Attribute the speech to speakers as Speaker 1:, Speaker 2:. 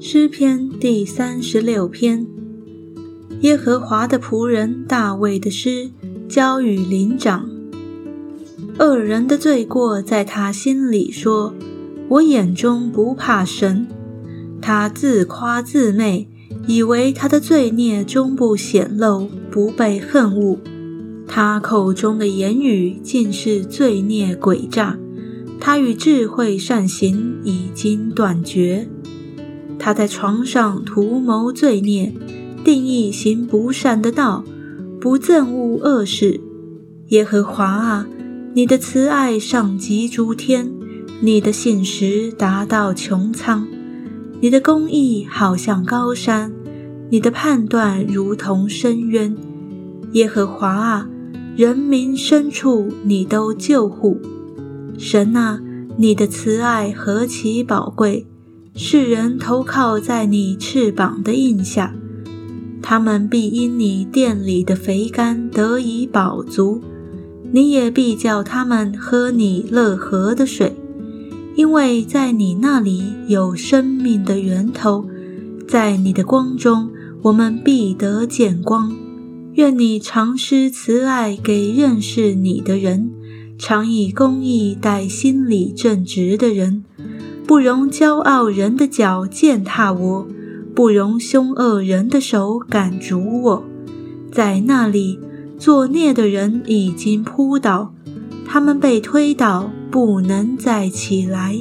Speaker 1: 诗篇第三十六篇，耶和华的仆人大卫的诗，交与灵长。恶人的罪过在他心里说：“我眼中不怕神。”他自夸自媚，以为他的罪孽终不显露，不被恨恶。他口中的言语尽是罪孽诡诈，他与智慧善行已经断绝。他在床上图谋罪孽，定义行不善的道，不憎恶恶事。耶和华啊！你的慈爱上及诸天，你的信实达到穹苍，你的公义好像高山，你的判断如同深渊。耶和华啊，人民深处你都救护。神啊，你的慈爱何其宝贵！世人投靠在你翅膀的印下，他们必因你殿里的肥甘得以饱足。你也必叫他们喝你乐河的水，因为在你那里有生命的源头，在你的光中，我们必得见光。愿你常施慈爱给认识你的人，常以公义待心理正直的人，不容骄傲人的脚践踏我，不容凶恶人的手赶逐我，在那里。作孽的人已经扑倒，他们被推倒，不能再起来。